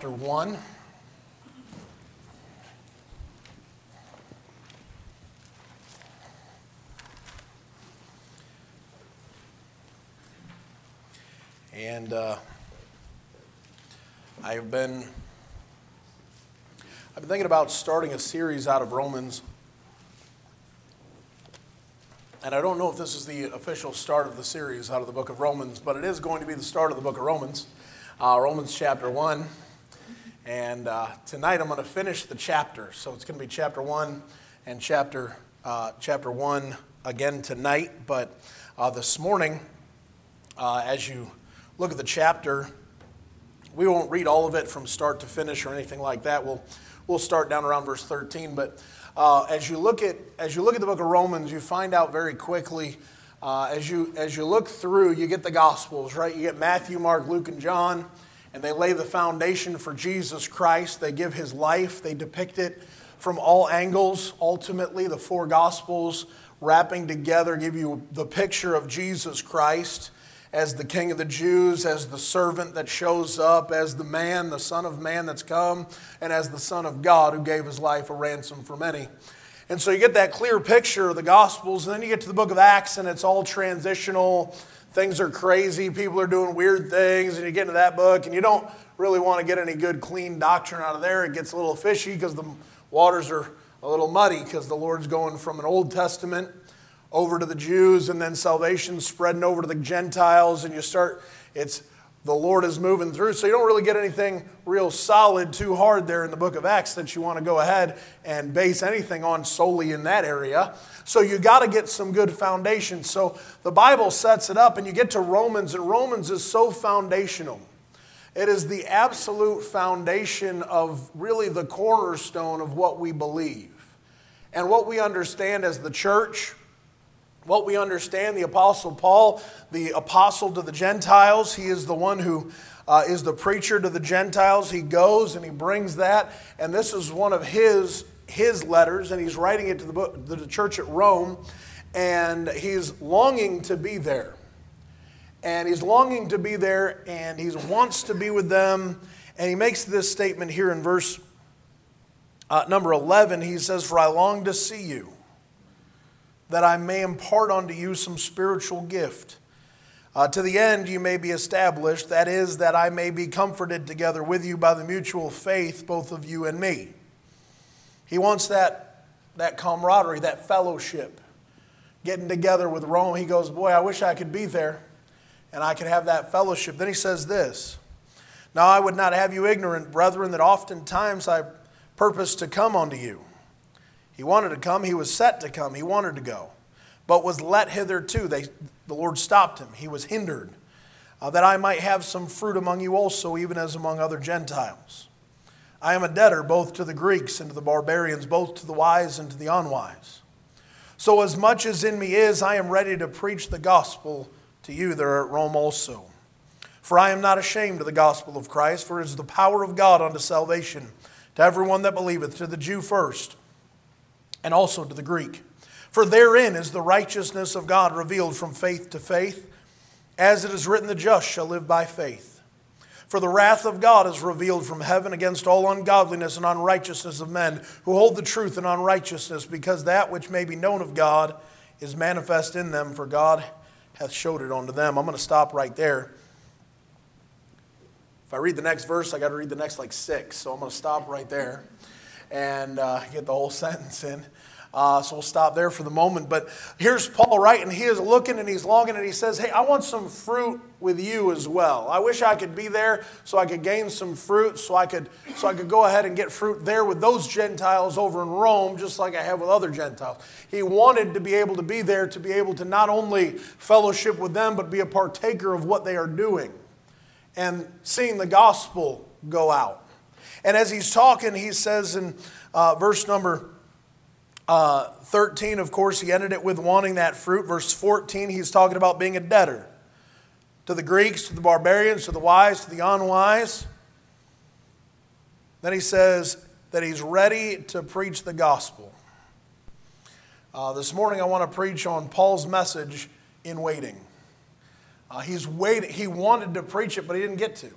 chapter 1. And uh, I've been I've been thinking about starting a series out of Romans. And I don't know if this is the official start of the series out of the book of Romans, but it is going to be the start of the book of Romans, uh, Romans chapter 1. And uh, tonight I'm going to finish the chapter. So it's going to be chapter 1 and chapter, uh, chapter 1 again tonight. But uh, this morning, uh, as you look at the chapter, we won't read all of it from start to finish or anything like that. We'll, we'll start down around verse 13. But uh, as, you look at, as you look at the book of Romans, you find out very quickly. Uh, as, you, as you look through, you get the Gospels, right? You get Matthew, Mark, Luke, and John and they lay the foundation for Jesus Christ. They give his life, they depict it from all angles. Ultimately, the four Gospels wrapping together give you the picture of Jesus Christ as the King of the Jews, as the servant that shows up, as the man, the Son of Man that's come, and as the Son of God who gave his life a ransom for many. And so you get that clear picture of the Gospels, and then you get to the book of Acts, and it's all transitional things are crazy, people are doing weird things, and you get into that book and you don't really want to get any good, clean doctrine out of there. It gets a little fishy because the waters are a little muddy because the Lord's going from an Old Testament over to the Jews and then salvation spreading over to the Gentiles, and you start, it's the Lord is moving through. So you don't really get anything real solid too hard there in the book of Acts that you want to go ahead and base anything on solely in that area. So you got to get some good foundation. So the Bible sets it up, and you get to Romans, and Romans is so foundational. It is the absolute foundation of really the cornerstone of what we believe and what we understand as the church what we understand, the Apostle Paul, the apostle to the Gentiles, he is the one who uh, is the preacher to the Gentiles. He goes and he brings that, and this is one of his his letters, and he's writing it to the, book, to the church at Rome, and he's longing to be there. And he's longing to be there, and he wants to be with them. And he makes this statement here in verse uh, number 11. He says, For I long to see you that I may impart unto you some spiritual gift. Uh, to the end you may be established, that is, that I may be comforted together with you by the mutual faith, both of you and me. He wants that, that camaraderie, that fellowship, getting together with Rome. He goes, Boy, I wish I could be there and I could have that fellowship. Then he says this Now I would not have you ignorant, brethren, that oftentimes I purpose to come unto you he wanted to come, he was set to come, he wanted to go, but was let hitherto. They, the Lord stopped him, he was hindered, uh, that I might have some fruit among you also, even as among other Gentiles. I am a debtor both to the Greeks and to the barbarians, both to the wise and to the unwise. So, as much as in me is, I am ready to preach the gospel to you that are at Rome also. For I am not ashamed of the gospel of Christ, for it is the power of God unto salvation to everyone that believeth, to the Jew first and also to the Greek. For therein is the righteousness of God revealed from faith to faith, as it is written, the just shall live by faith. For the wrath of God is revealed from heaven against all ungodliness and unrighteousness of men who hold the truth in unrighteousness, because that which may be known of God is manifest in them, for God hath showed it unto them. I'm going to stop right there. If I read the next verse, I got to read the next like six, so I'm going to stop right there and uh, get the whole sentence in. Uh, so we'll stop there for the moment. But here's Paul, right? And he is looking and he's longing and he says, Hey, I want some fruit with you as well. I wish I could be there so I could gain some fruit, so I could, so I could go ahead and get fruit there with those Gentiles over in Rome, just like I have with other Gentiles. He wanted to be able to be there to be able to not only fellowship with them, but be a partaker of what they are doing and seeing the gospel go out. And as he's talking, he says in uh, verse number uh, 13, of course, he ended it with wanting that fruit. Verse 14, he's talking about being a debtor to the Greeks, to the barbarians, to the wise, to the unwise. Then he says that he's ready to preach the gospel. Uh, this morning, I want to preach on Paul's message in waiting. Uh, he's waiting. He wanted to preach it, but he didn't get to.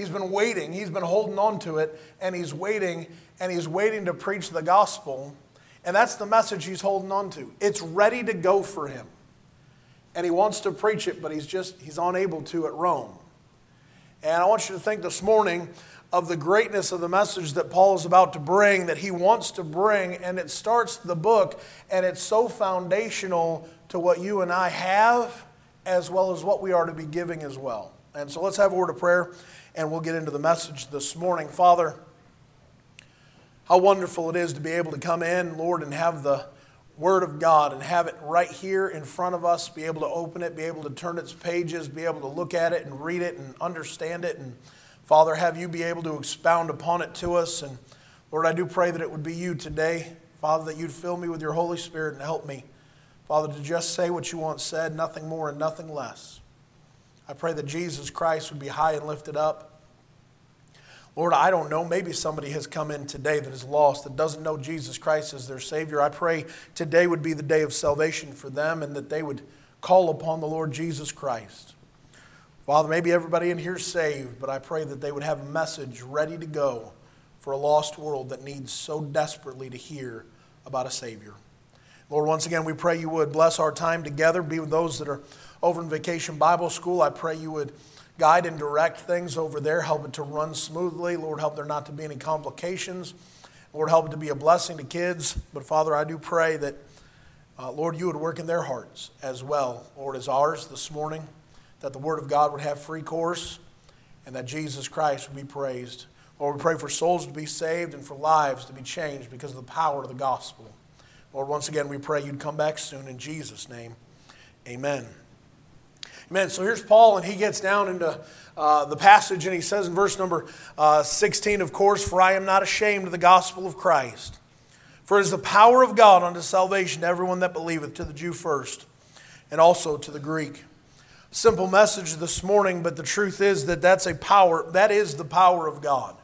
He's been waiting, he's been holding on to it, and he's waiting, and he's waiting to preach the gospel. And that's the message he's holding on to. It's ready to go for him. And he wants to preach it, but he's just, he's unable to at Rome. And I want you to think this morning of the greatness of the message that Paul is about to bring, that he wants to bring. And it starts the book, and it's so foundational to what you and I have, as well as what we are to be giving as well. And so let's have a word of prayer and we'll get into the message this morning. Father, how wonderful it is to be able to come in, Lord, and have the Word of God and have it right here in front of us, be able to open it, be able to turn its pages, be able to look at it and read it and understand it. And Father, have you be able to expound upon it to us. And Lord, I do pray that it would be you today, Father, that you'd fill me with your Holy Spirit and help me, Father, to just say what you want said, nothing more and nothing less. I pray that Jesus Christ would be high and lifted up. Lord, I don't know. Maybe somebody has come in today that is lost, that doesn't know Jesus Christ as their Savior. I pray today would be the day of salvation for them and that they would call upon the Lord Jesus Christ. Father, maybe everybody in here is saved, but I pray that they would have a message ready to go for a lost world that needs so desperately to hear about a Savior. Lord, once again, we pray you would bless our time together, be with those that are over in Vacation Bible School. I pray you would guide and direct things over there, help it to run smoothly. Lord, help there not to be any complications. Lord, help it to be a blessing to kids. But Father, I do pray that, uh, Lord, you would work in their hearts as well, Lord, as ours this morning, that the Word of God would have free course and that Jesus Christ would be praised. Lord, we pray for souls to be saved and for lives to be changed because of the power of the gospel. Lord, once again, we pray you'd come back soon in Jesus' name. Amen. Amen. So here's Paul, and he gets down into uh, the passage, and he says in verse number uh, 16, of course, for I am not ashamed of the gospel of Christ. For it is the power of God unto salvation to everyone that believeth, to the Jew first, and also to the Greek. Simple message this morning, but the truth is that that's a power, that is the power of God.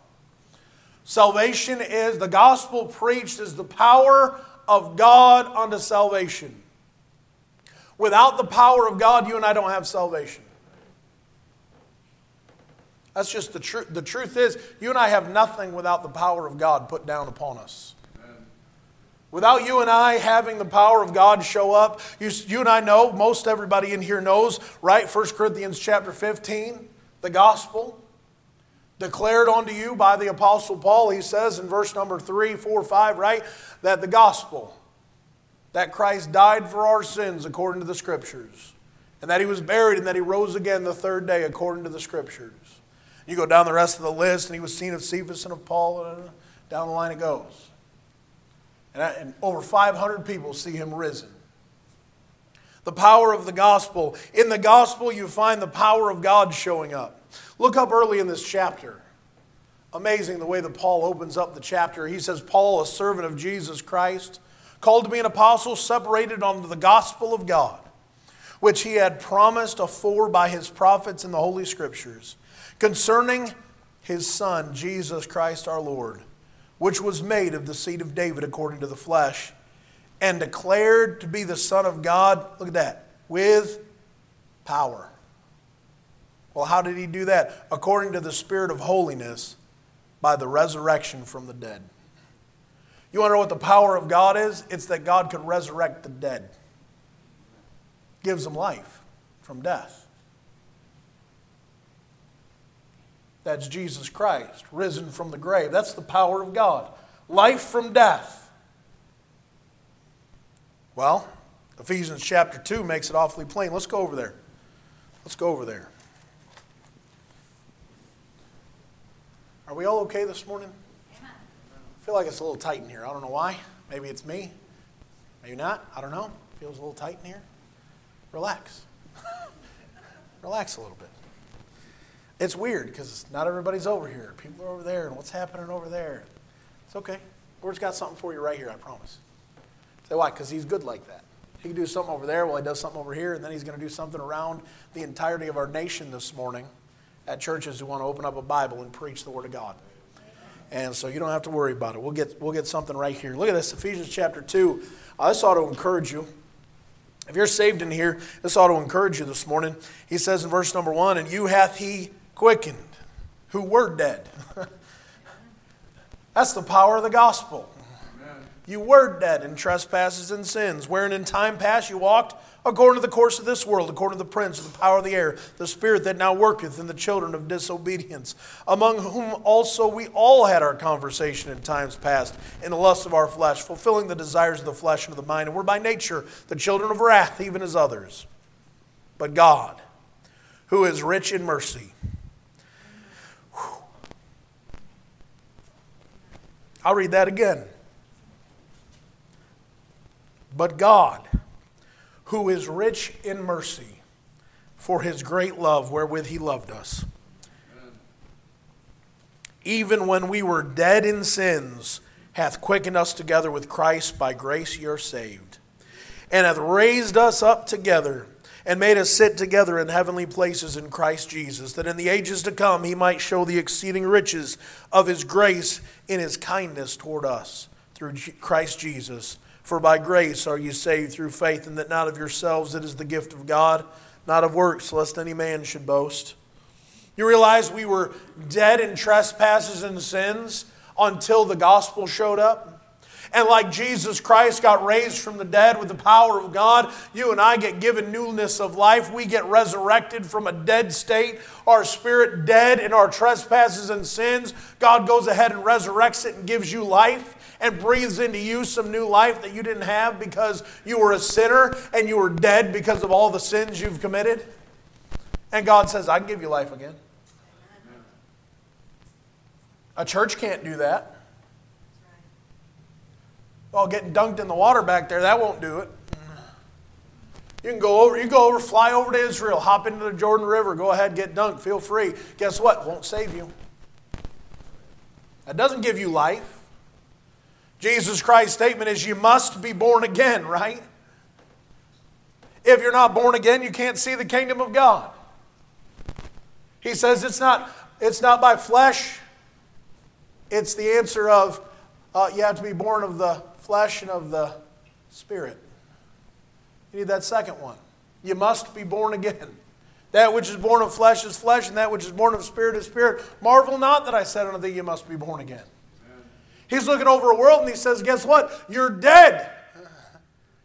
Salvation is, the gospel preached is the power of God unto salvation. Without the power of God, you and I don't have salvation. That's just the truth. The truth is, you and I have nothing without the power of God put down upon us. Without you and I having the power of God show up, you, you and I know, most everybody in here knows, right? 1 Corinthians chapter 15, the gospel declared unto you by the Apostle Paul. He says in verse number 3, 4, 5, right? That the gospel that Christ died for our sins according to the Scriptures, and that he was buried, and that he rose again the third day according to the Scriptures. You go down the rest of the list, and he was seen of Cephas and of Paul, and down the line it goes. And, over 500 people see him risen. The power of the gospel. In the gospel, you find the power of God showing up. Look up early in this chapter. Amazing the way that Paul opens up the chapter. He says, Paul, a servant of Jesus Christ called to be an apostle, separated unto the gospel of God, which he had promised afore by his prophets in the Holy Scriptures, concerning his Son, Jesus Christ our Lord, which was made of the seed of David according to the flesh, and declared to be the Son of God, look at that, with power. Well, how did he do that? According to the Spirit of holiness by the resurrection from the dead. You want to know what the power of God is? It's that God can resurrect the dead, gives them life from death. That's Jesus Christ, risen from the grave. That's the power of God. Life from death. Well, Ephesians chapter 2 makes it awfully plain. Let's go over there. Let's go over there. Are we all okay this morning? Feel like it's a little tight in here. I don't know why. Maybe it's me. Maybe not. I don't know. Feels a little tight in here. Relax. Relax a little bit. It's weird because not everybody's over here. People are over there, and what's happening over there? It's okay. Lord's got something for you right here, I promise. Say why? Because He's good like that. He can do something over there while He does something over here, and then He's going to do something around the entirety of our nation this morning at churches who want to open up a Bible and preach the Word of God. And so you don't have to worry about it. We'll get, we'll get something right here. Look at this Ephesians chapter 2. Uh, this ought to encourage you. If you're saved in here, this ought to encourage you this morning. He says in verse number 1 And you hath he quickened. who were dead. That's the power of the gospel. You were dead in trespasses and sins, wherein in time past you walked according to the course of this world, according to the prince of the power of the air, the spirit that now worketh in the children of disobedience, among whom also we all had our conversation in times past, in the lust of our flesh, fulfilling the desires of the flesh and of the mind, and were by nature the children of wrath, even as others. But God, who is rich in mercy, I'll read that again. But God, who is rich in mercy, for his great love wherewith he loved us, even when we were dead in sins, hath quickened us together with Christ. By grace you're saved, and hath raised us up together and made us sit together in heavenly places in Christ Jesus, that in the ages to come he might show the exceeding riches of his grace in his kindness toward us through Christ Jesus. For by grace are you saved through faith, and that not of yourselves, it is the gift of God, not of works, lest any man should boast. You realize we were dead in trespasses and sins until the gospel showed up? And like Jesus Christ got raised from the dead with the power of God, you and I get given newness of life. We get resurrected from a dead state, our spirit dead in our trespasses and sins. God goes ahead and resurrects it and gives you life and breathes into you some new life that you didn't have because you were a sinner and you were dead because of all the sins you've committed. And God says, I can give you life again. A church can't do that. Well, getting dunked in the water back there, that won't do it. You can go over, you go over, fly over to Israel, hop into the Jordan River, go ahead, get dunked, feel free. Guess what? Won't save you. That doesn't give you life. Jesus Christ's statement is you must be born again, right? If you're not born again, you can't see the kingdom of God. He says it's not, it's not by flesh, it's the answer of uh, you have to be born of the flesh and of the spirit. You need that second one. You must be born again. That which is born of flesh is flesh, and that which is born of spirit is spirit. Marvel not that I said unto thee, You must be born again. Amen. He's looking over a world and he says, Guess what? You're dead.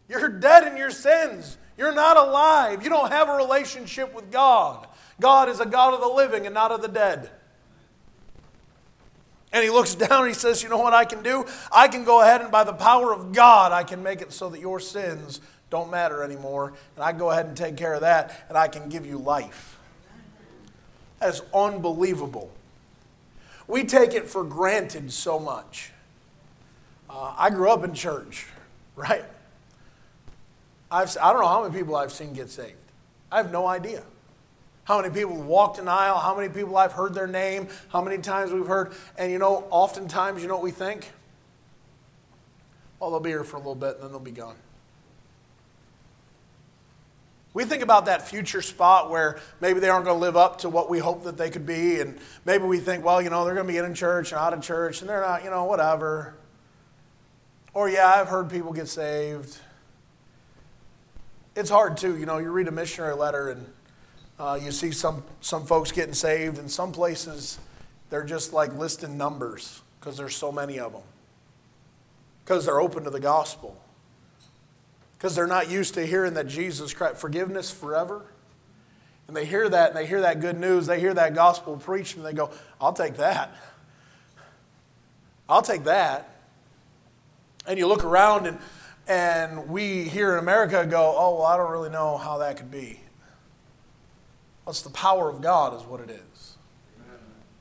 You're dead in your sins. You're not alive. You don't have a relationship with God. God is a God of the living and not of the dead. And he looks down and he says, You know what I can do? I can go ahead and by the power of God, I can make it so that your sins don't matter anymore. And I go ahead and take care of that, and I can give you life. That is unbelievable. We take it for granted so much. Uh, I grew up in church, right? I've, I don't know how many people I've seen get saved. I have no idea. How many people have walked an aisle, how many people I've heard their name, how many times we've heard. And you know, oftentimes, you know what we think? Well, they'll be here for a little bit and then they'll be gone. We think about that future spot where maybe they aren't going to live up to what we hope that they could be. And maybe we think, well, you know, they're going to be in church and out of church and they're not, you know, whatever. Or, yeah, I've heard people get saved. It's hard too. You know, you read a missionary letter and uh, you see some, some folks getting saved, and some places they're just like listing numbers because there's so many of them. Because they're open to the gospel. Because they're not used to hearing that Jesus Christ, forgiveness forever. And they hear that, and they hear that good news, they hear that gospel preached, and they go, I'll take that. I'll take that. And you look around, and, and we here in America go, oh, well, I don't really know how that could be. That's the power of God, is what it is.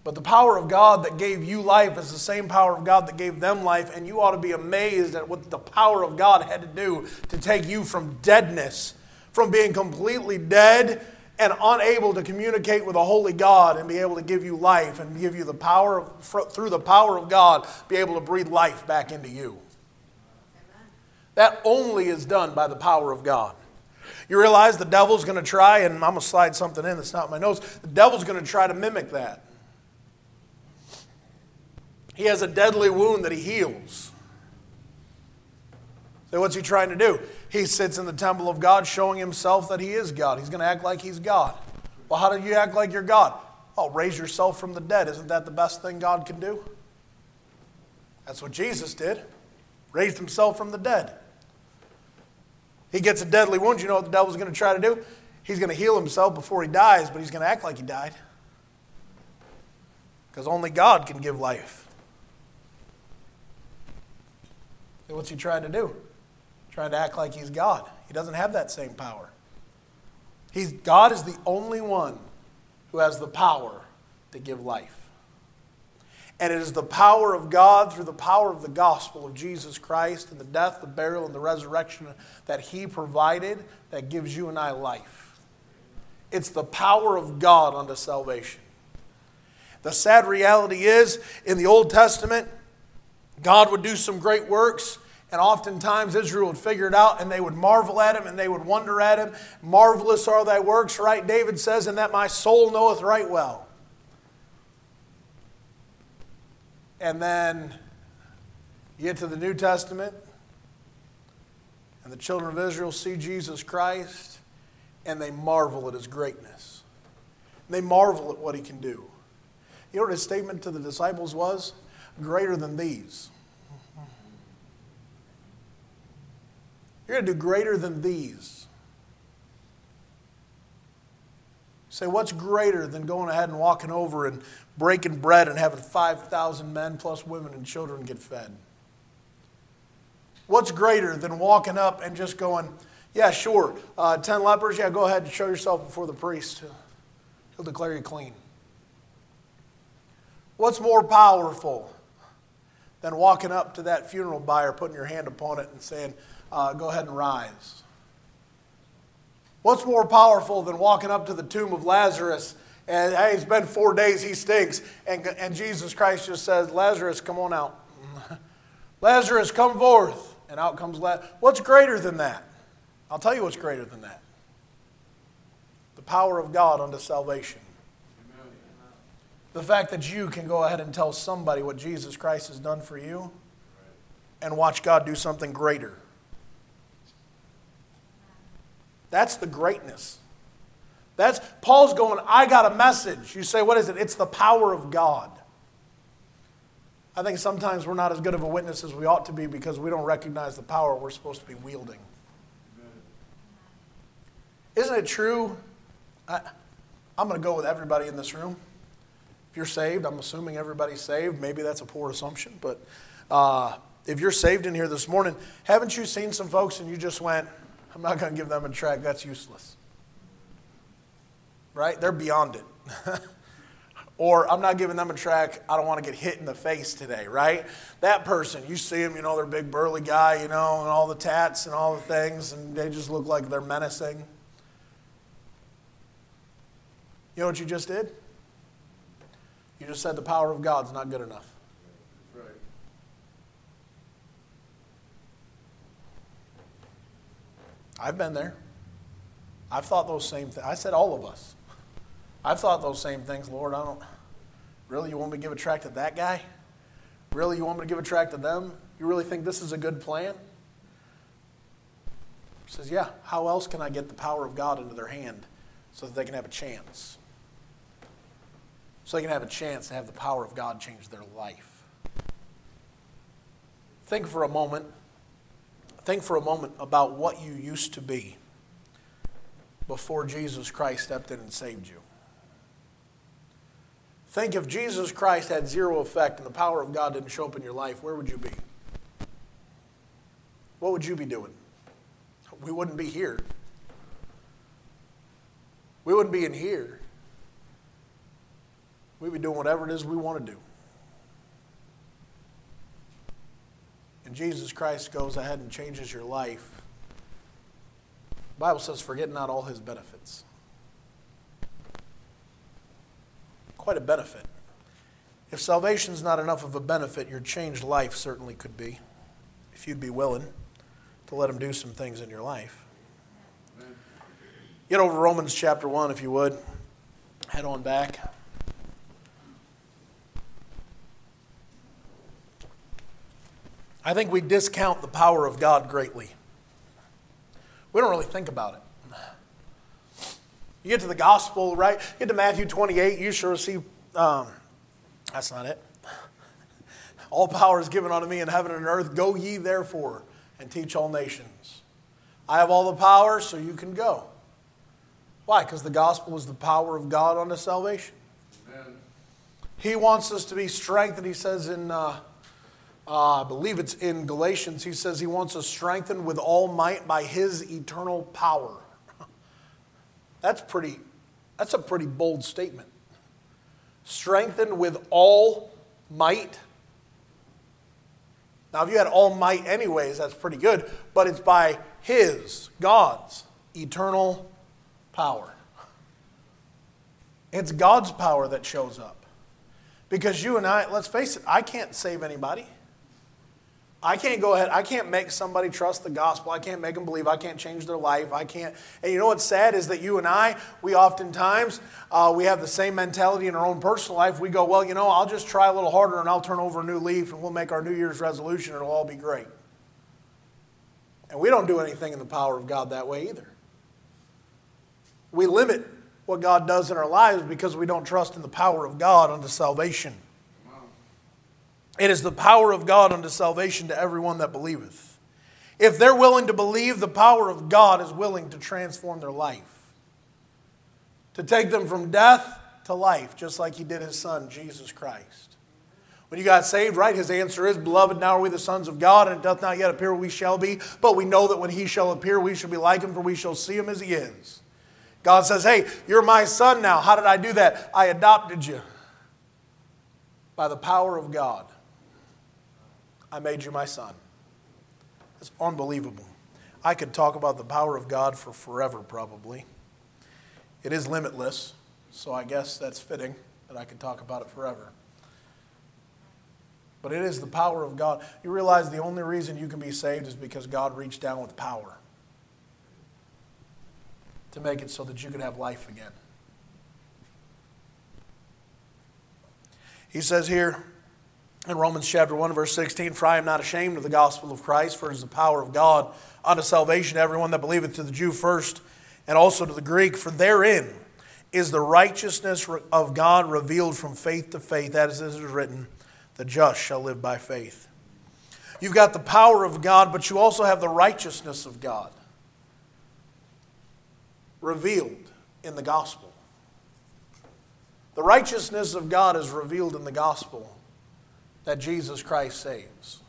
But the power of God that gave you life is the same power of God that gave them life, and you ought to be amazed at what the power of God had to do to take you from deadness, from being completely dead and unable to communicate with a holy God and be able to give you life and give you the power, of, through the power of God, be able to breathe life back into you. That only is done by the power of God. You realize the devil's going to try, and I'm going to slide something in that's not my nose. The devil's going to try to mimic that. He has a deadly wound that he heals. So, what's he trying to do? He sits in the temple of God showing himself that he is God. He's going to act like he's God. Well, how do you act like you're God? Oh, raise yourself from the dead. Isn't that the best thing God can do? That's what Jesus did. Raised himself from the dead. He gets a deadly wound. You know what the devil's going to try to do? He's going to heal himself before he dies, but he's going to act like he died. Because only God can give life. So what's he trying to do? Trying to act like he's God. He doesn't have that same power. He's, God is the only one who has the power to give life. And it is the power of God through the power of the gospel of Jesus Christ and the death, the burial, and the resurrection that He provided that gives you and I life. It's the power of God unto salvation. The sad reality is, in the Old Testament, God would do some great works, and oftentimes Israel would figure it out and they would marvel at him and they would wonder at him. Marvelous are thy works, right? David says, and that my soul knoweth right well. And then you get to the New Testament, and the children of Israel see Jesus Christ, and they marvel at his greatness. They marvel at what he can do. You know what his statement to the disciples was? Greater than these. You're going to do greater than these. Say, what's greater than going ahead and walking over and breaking bread and having 5,000 men plus women and children get fed? What's greater than walking up and just going, yeah, sure, uh, 10 lepers, yeah, go ahead and show yourself before the priest. He'll declare you clean. What's more powerful than walking up to that funeral buyer, putting your hand upon it, and saying, uh, go ahead and rise? What's more powerful than walking up to the tomb of Lazarus and hey, it's been four days, he stinks. And, and Jesus Christ just says, Lazarus, come on out. Lazarus, come forth. And out comes Lazarus. What's greater than that? I'll tell you what's greater than that the power of God unto salvation. The fact that you can go ahead and tell somebody what Jesus Christ has done for you and watch God do something greater. That's the greatness. That's Paul's going, I got a message. You say, what is it? It's the power of God. I think sometimes we're not as good of a witness as we ought to be because we don't recognize the power we're supposed to be wielding. Isn't it true? I, am going to go with everybody in this room. If you're saved, I'm assuming everybody's saved. Maybe that's a poor assumption, but uh, if you're saved in here this morning, haven't you seen some folks and you just went, I'm not going to give them a track, that's useless? Right? They're beyond it. or I'm not giving them a track, I don't want to get hit in the face today, right? That person, you see them, you know, they're big burly guy, you know, and all the tats and all the things, and they just look like they're menacing. You know what you just did? You just said the power of God's not good enough. I've been there. I've thought those same things. I said all of us. I've thought those same things. Lord, I don't. Really, you want me to give a track to that guy? Really, you want me to give a track to them? You really think this is a good plan? He says, Yeah. How else can I get the power of God into their hand so that they can have a chance? So they can have a chance to have the power of God change their life. Think for a moment Think for a moment about what you used to be before Jesus Christ stepped in and saved you. Think if Jesus Christ had zero effect and the power of God didn't show up in your life, where would you be? What would you be doing? We wouldn't be here. We wouldn't be in here. We'd be doing whatever it is we want to do. And Jesus Christ goes ahead and changes your life, the Bible says, forget not all his benefits. Quite a benefit. If salvation's not enough of a benefit, your changed life certainly could be, if you'd be willing to let him do some things in your life. Get over Romans chapter 1, if you would. Head on back. I think we discount the power of God greatly. We don't really think about it. You get to the gospel, right? You get to Matthew 28, you shall receive. Um, that's not it. All power is given unto me in heaven and earth. Go ye therefore and teach all nations. I have all the power, so you can go. Why? Because the gospel is the power of God unto salvation. Amen. He wants us to be strengthened. He says in, uh, uh, I believe it's in Galatians, he says he wants us strengthened with all might by his eternal power. That's pretty, that's a pretty bold statement. Strengthened with all might. Now, if you had all might anyways, that's pretty good, but it's by his, God's, eternal power. It's God's power that shows up. Because you and I, let's face it, I can't save anybody. I can't go ahead, I can't make somebody trust the gospel. I can't make them believe. I can't change their life. I can't. And you know what's sad is that you and I, we oftentimes, uh, we have the same mentality in our own personal life. We go, well, you know, I'll just try a little harder and I'll turn over a new leaf and we'll make our New Year's resolution it'll all be great. And we don't do anything in the power of God that way either. We limit what God does in our lives because we don't trust in the power of God unto salvation. It is the power of God unto salvation to everyone that believeth. If they're willing to believe, the power of God is willing to transform their life, to take them from death to life, just like He did His Son, Jesus Christ. When you got saved, right, His answer is, Beloved, now are we the sons of God, and it doth not yet appear we shall be, but we know that when He shall appear, we shall be like Him, for we shall see Him as He is. God says, Hey, you're my son now. How did I do that? I adopted you by the power of God. I made you my son. It's unbelievable. I could talk about the power of God for forever, probably. It is limitless, so I guess that's fitting that I could talk about it forever. But it is the power of God. You realize the only reason you can be saved is because God reached down with power to make it so that you could have life again. He says here, in Romans chapter 1, verse 16, For I am not ashamed of the gospel of Christ, for it is the power of God unto salvation to everyone that believeth, to the Jew first, and also to the Greek. For therein is the righteousness of God revealed from faith to faith, as it is written, The just shall live by faith. You've got the power of God, but you also have the righteousness of God revealed in the gospel. The righteousness of God is revealed in the gospel that Jesus Christ saves.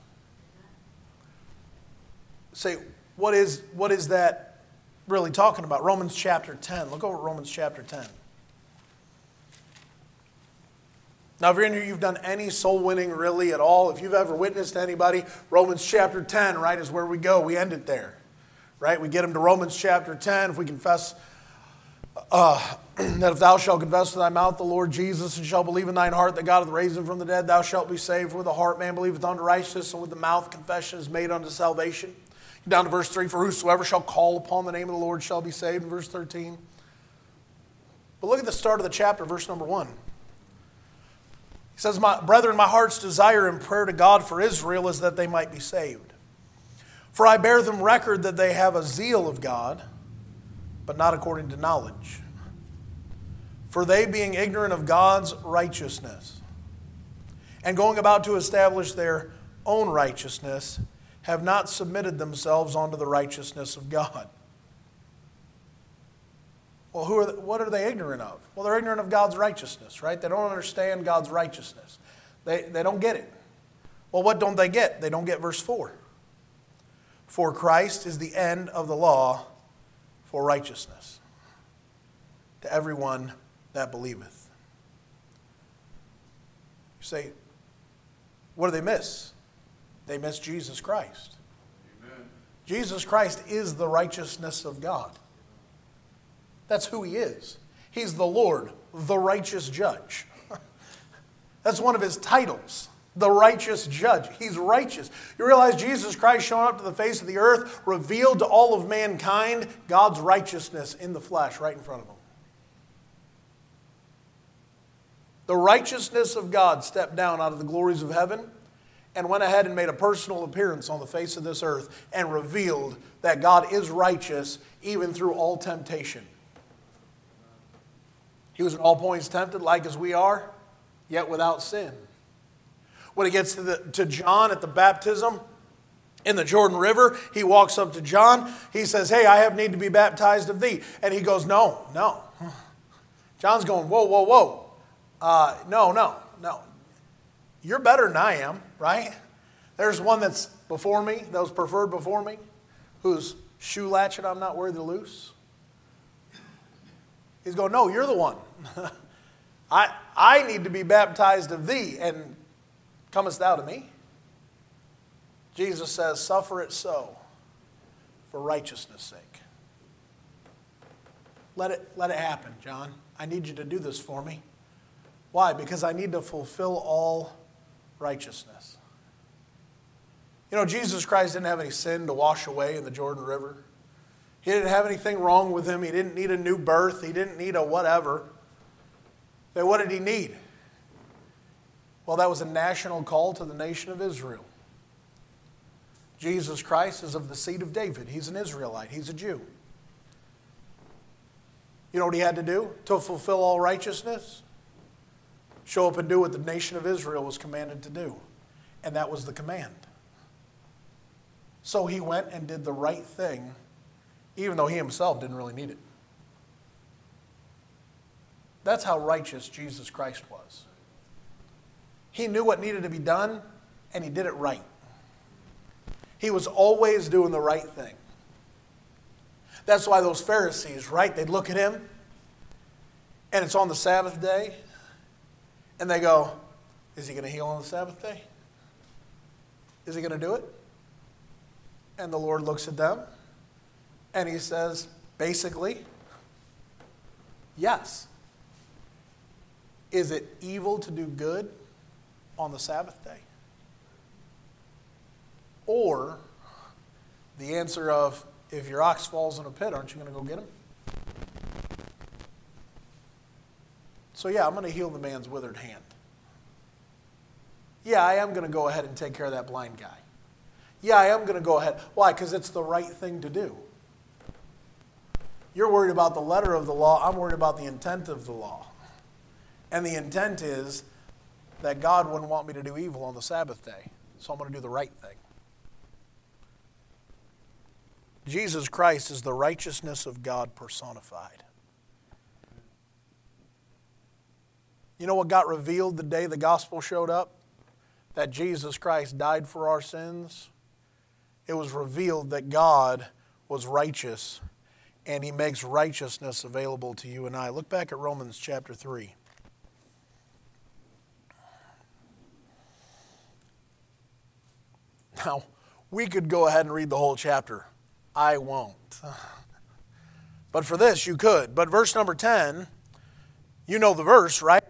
Say, what is, what is that really talking about? Romans chapter 10. Look over Romans chapter 10. Now, if you're in here, you've done any soul winning really at all. If you've ever witnessed anybody, Romans chapter 10, right, is where we go. We end it there, right? We get them to Romans chapter 10. If we confess uh, that if thou shalt confess with thy mouth the Lord Jesus and shalt believe in thine heart that God hath raised him from the dead, thou shalt be saved. For with the heart man believeth unto righteousness, and with the mouth confession is made unto salvation. Down to verse 3 For whosoever shall call upon the name of the Lord shall be saved. In verse 13. But look at the start of the chapter, verse number 1. He says, my, Brethren, my heart's desire and prayer to God for Israel is that they might be saved. For I bear them record that they have a zeal of God but not according to knowledge. For they, being ignorant of God's righteousness, and going about to establish their own righteousness, have not submitted themselves unto the righteousness of God. Well, who are they, what are they ignorant of? Well, they're ignorant of God's righteousness, right? They don't understand God's righteousness. They, they don't get it. Well, what don't they get? They don't get verse 4. For Christ is the end of the law for righteousness to everyone that believeth. You say, what do they miss? They miss Jesus Christ. Amen. Jesus Christ is the righteousness of God. That's who he is. He's the Lord, the righteous judge. That's one of his titles the righteous judge. He's righteous. You realize Jesus Christ showing up to the face of the earth revealed to all of mankind God's righteousness in the flesh right in front of them. The righteousness of God stepped down out of the glories of heaven and went ahead and made a personal appearance on the face of this earth and revealed that God is righteous even through all temptation. He was at all points tempted, like as we are, yet without sin. When he gets to, the, to John at the baptism in the Jordan River, he walks up to John. He says, Hey, I have need to be baptized of thee. And he goes, No, no. John's going, Whoa, whoa, whoa. Uh, no, no, no. You're better than I am, right? There's one that's before me, that was preferred before me, whose shoe latchet I'm not worthy to loose. He's going, No, you're the one. I, I need to be baptized of thee, and comest thou to me? Jesus says, Suffer it so for righteousness' sake. Let it, let it happen, John. I need you to do this for me. Why? Because I need to fulfill all righteousness. You know, Jesus Christ didn't have any sin to wash away in the Jordan River. He didn't have anything wrong with him. He didn't need a new birth. He didn't need a whatever. Then what did he need? Well, that was a national call to the nation of Israel. Jesus Christ is of the seed of David. He's an Israelite, he's a Jew. You know what he had to do to fulfill all righteousness? Show up and do what the nation of Israel was commanded to do. And that was the command. So he went and did the right thing even though he himself didn't really need it. That's how righteous Jesus Christ was. He knew what needed to be done, and he did it right. He was always doing the right thing. That's why those Pharisees, right? They'd look at him, and it's on the Sabbath day, and they go, Is he going to heal on the Sabbath day? Is he going to do it? And the Lord looks at them and he says, basically, yes. Is it evil to do good on the Sabbath day? Or the answer of, if your ox falls in a pit, aren't you going to go get him? So, yeah, I'm going to heal the man's withered hand. Yeah, I am going to go ahead and take care of that blind guy. Yeah, I am going to go ahead. Why? Because it's the right thing to do. You're worried about the letter of the law. I'm worried about the intent of the law. And the intent is that God wouldn't want me to do evil on the Sabbath day. So I'm going to do the right thing. Jesus Christ is the righteousness of God personified. You know what got revealed the day the gospel showed up? That Jesus Christ died for our sins. It was revealed that God was righteous and he makes righteousness available to you and I. Look back at Romans chapter 3. Now, we could go ahead and read the whole chapter. I won't. But for this, you could. But verse number 10, you know the verse, right?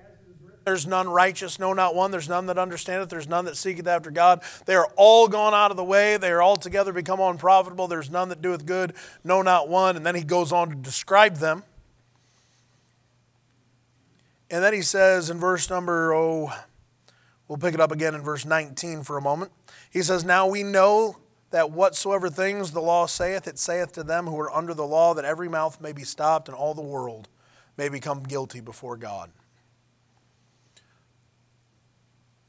There's none righteous, no, not one. There's none that understandeth. There's none that seeketh after God. They are all gone out of the way. They are altogether become unprofitable. There's none that doeth good, no, not one. And then he goes on to describe them. And then he says in verse number, oh, we'll pick it up again in verse 19 for a moment. He says, Now we know that whatsoever things the law saith, it saith to them who are under the law, that every mouth may be stopped and all the world may become guilty before God.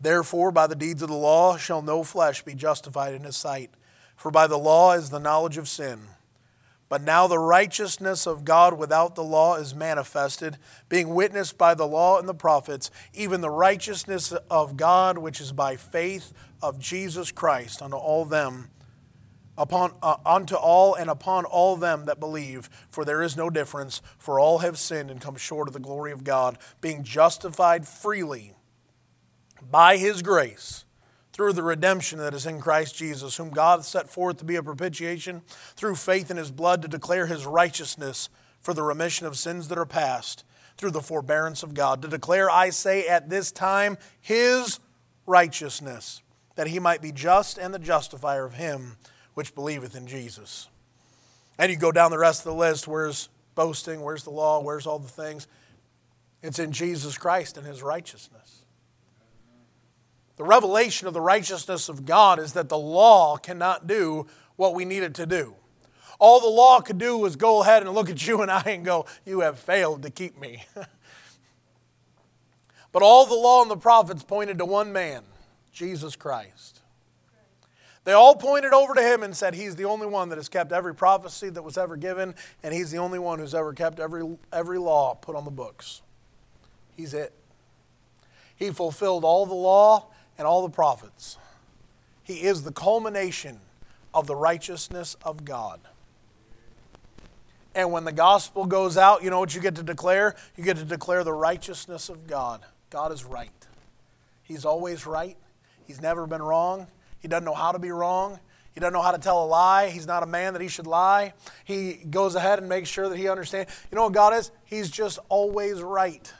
Therefore, by the deeds of the law shall no flesh be justified in his sight, for by the law is the knowledge of sin. But now the righteousness of God without the law is manifested, being witnessed by the law and the prophets, even the righteousness of God which is by faith of Jesus Christ unto all them upon uh, unto all and upon all them that believe for there is no difference for all have sinned and come short of the glory of God being justified freely by his grace through the redemption that is in Christ Jesus, whom God set forth to be a propitiation through faith in his blood to declare his righteousness for the remission of sins that are past through the forbearance of God, to declare, I say, at this time, his righteousness, that he might be just and the justifier of him which believeth in Jesus. And you go down the rest of the list where's boasting, where's the law, where's all the things? It's in Jesus Christ and his righteousness. The revelation of the righteousness of God is that the law cannot do what we need it to do. All the law could do was go ahead and look at you and I and go, You have failed to keep me. But all the law and the prophets pointed to one man, Jesus Christ. They all pointed over to him and said, He's the only one that has kept every prophecy that was ever given, and He's the only one who's ever kept every, every law put on the books. He's it. He fulfilled all the law and all the prophets. He is the culmination of the righteousness of God. And when the gospel goes out, you know what you get to declare? You get to declare the righteousness of God. God is right. He's always right. He's never been wrong. He doesn't know how to be wrong. He doesn't know how to tell a lie. He's not a man that he should lie. He goes ahead and makes sure that he understands. You know what God is? He's just always right.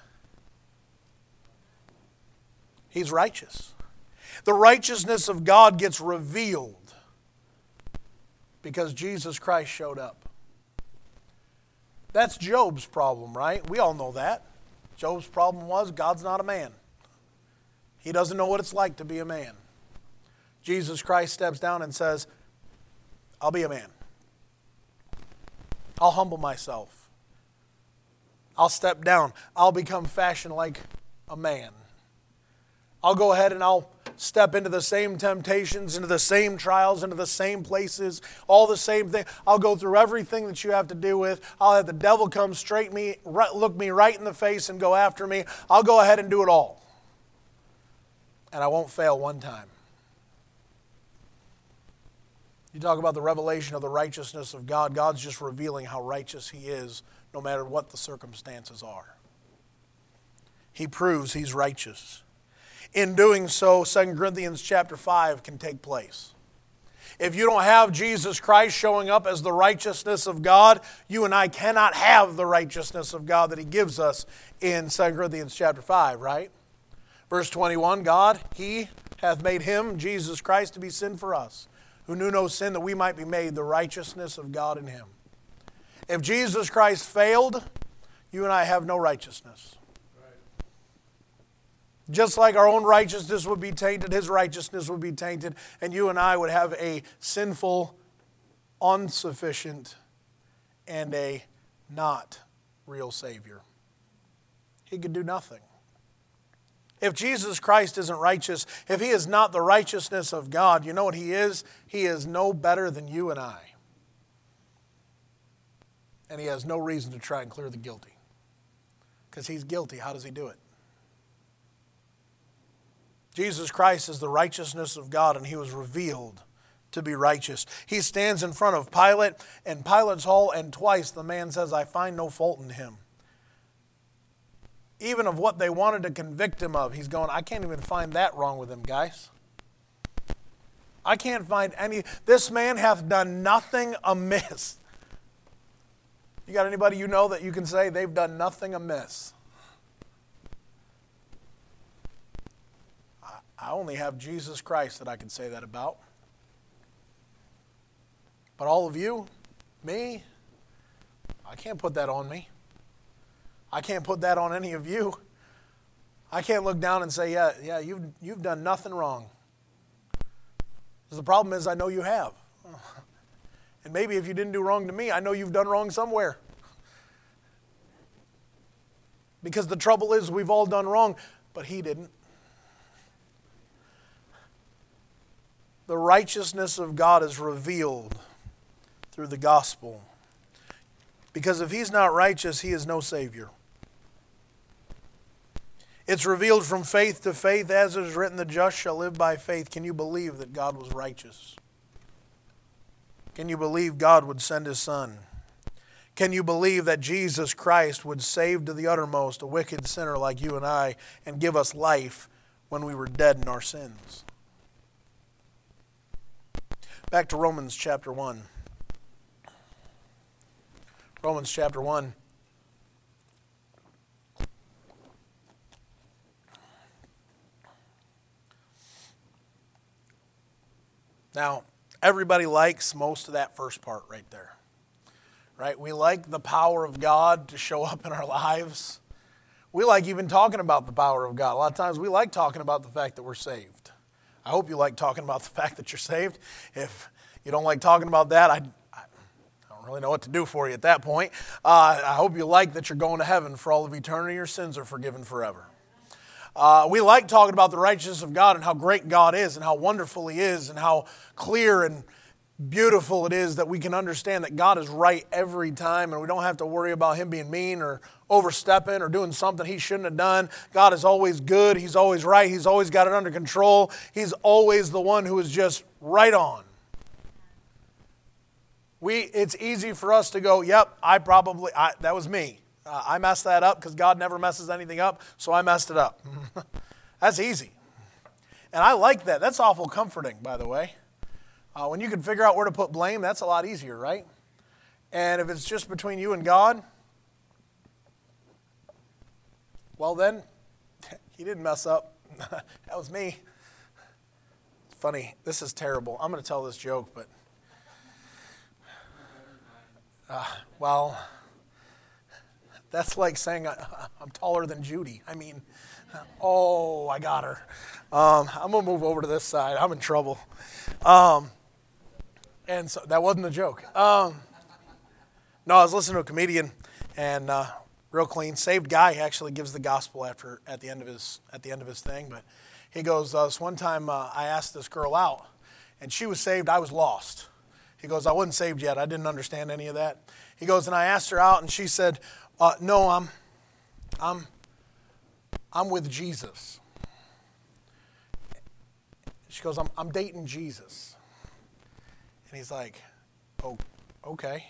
He's righteous. The righteousness of God gets revealed because Jesus Christ showed up. That's Job's problem, right? We all know that. Job's problem was God's not a man. He doesn't know what it's like to be a man. Jesus Christ steps down and says, I'll be a man. I'll humble myself. I'll step down. I'll become fashioned like a man. I'll go ahead and I'll step into the same temptations, into the same trials, into the same places, all the same thing. I'll go through everything that you have to do with. I'll have the devil come straight me, look me right in the face and go after me. I'll go ahead and do it all. And I won't fail one time. You talk about the revelation of the righteousness of God. God's just revealing how righteous He is no matter what the circumstances are. He proves He's righteous in doing so 2 corinthians chapter 5 can take place. If you don't have jesus christ showing up as the righteousness of god you and i cannot have the righteousness of god that he gives us in 2 corinthians chapter 5 right? Verse 21 god he hath made him jesus christ to be sin for us who knew no sin that we might be made the righteousness of god in him. If jesus christ failed you and i have no righteousness just like our own righteousness would be tainted, his righteousness would be tainted, and you and I would have a sinful, insufficient, and a not real Savior. He could do nothing. If Jesus Christ isn't righteous, if he is not the righteousness of God, you know what he is? He is no better than you and I. And he has no reason to try and clear the guilty. Because he's guilty. How does he do it? Jesus Christ is the righteousness of God, and he was revealed to be righteous. He stands in front of Pilate in Pilate's hall, and twice the man says, I find no fault in him. Even of what they wanted to convict him of, he's going, I can't even find that wrong with him, guys. I can't find any. This man hath done nothing amiss. You got anybody you know that you can say they've done nothing amiss? I only have Jesus Christ that I can say that about. But all of you, me, I can't put that on me. I can't put that on any of you. I can't look down and say, yeah, yeah, you've, you've done nothing wrong. The problem is, I know you have. And maybe if you didn't do wrong to me, I know you've done wrong somewhere. Because the trouble is, we've all done wrong, but he didn't. The righteousness of God is revealed through the gospel. Because if he's not righteous, he is no Savior. It's revealed from faith to faith, as it is written, the just shall live by faith. Can you believe that God was righteous? Can you believe God would send his Son? Can you believe that Jesus Christ would save to the uttermost a wicked sinner like you and I and give us life when we were dead in our sins? Back to Romans chapter 1. Romans chapter 1. Now, everybody likes most of that first part right there. Right? We like the power of God to show up in our lives. We like even talking about the power of God. A lot of times we like talking about the fact that we're saved. I hope you like talking about the fact that you're saved. If you don't like talking about that, I, I don't really know what to do for you at that point. Uh, I hope you like that you're going to heaven for all of eternity. Your sins are forgiven forever. Uh, we like talking about the righteousness of God and how great God is and how wonderful He is and how clear and beautiful it is that we can understand that God is right every time and we don't have to worry about Him being mean or overstepping or doing something He shouldn't have done. God is always good. He's always right. He's always got it under control. He's always the one who is just right on. We, it's easy for us to go, yep, I probably, I, that was me. Uh, I messed that up because God never messes anything up, so I messed it up. That's easy. And I like that. That's awful comforting, by the way. Uh, when you can figure out where to put blame, that's a lot easier, right? And if it's just between you and God, well, then, he didn't mess up. that was me. Funny, this is terrible. I'm going to tell this joke, but, uh, well, that's like saying I, am taller than Judy. I mean, oh, I got her. Um, I'm going to move over to this side. I'm in trouble. Um, and so that wasn't a joke. Um, no, I was listening to a comedian, and uh, real clean, saved guy. He actually gives the gospel after at the end of his at the end of his thing. But he goes, uh, this one time uh, I asked this girl out, and she was saved. I was lost. He goes, I wasn't saved yet. I didn't understand any of that. He goes, and I asked her out, and she said, uh, No, I'm, I'm, I'm with Jesus. She goes, I'm, I'm dating Jesus. And he's like, oh, okay.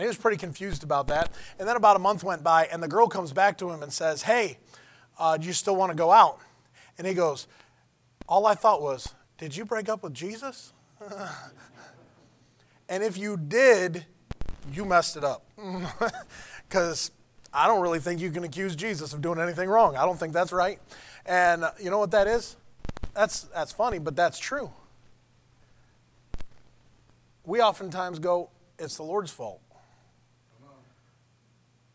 And he was pretty confused about that. And then about a month went by, and the girl comes back to him and says, Hey, uh, do you still want to go out? And he goes, All I thought was, Did you break up with Jesus? and if you did, you messed it up. Because I don't really think you can accuse Jesus of doing anything wrong. I don't think that's right. And uh, you know what that is? That's, that's funny, but that's true we oftentimes go, it's the Lord's fault.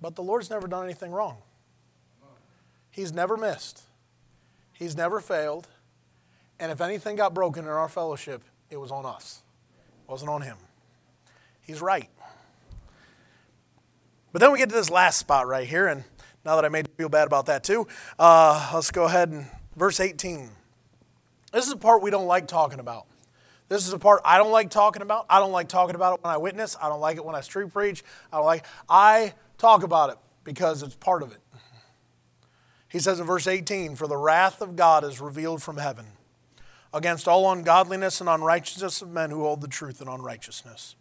But the Lord's never done anything wrong. He's never missed. He's never failed. And if anything got broken in our fellowship, it was on us. It wasn't on him. He's right. But then we get to this last spot right here, and now that I made you feel bad about that too, uh, let's go ahead and verse 18. This is the part we don't like talking about. This is a part I don't like talking about. I don't like talking about it when I witness. I don't like it when I street preach. I don't like I talk about it because it's part of it. He says in verse 18, For the wrath of God is revealed from heaven against all ungodliness and unrighteousness of men who hold the truth in unrighteousness.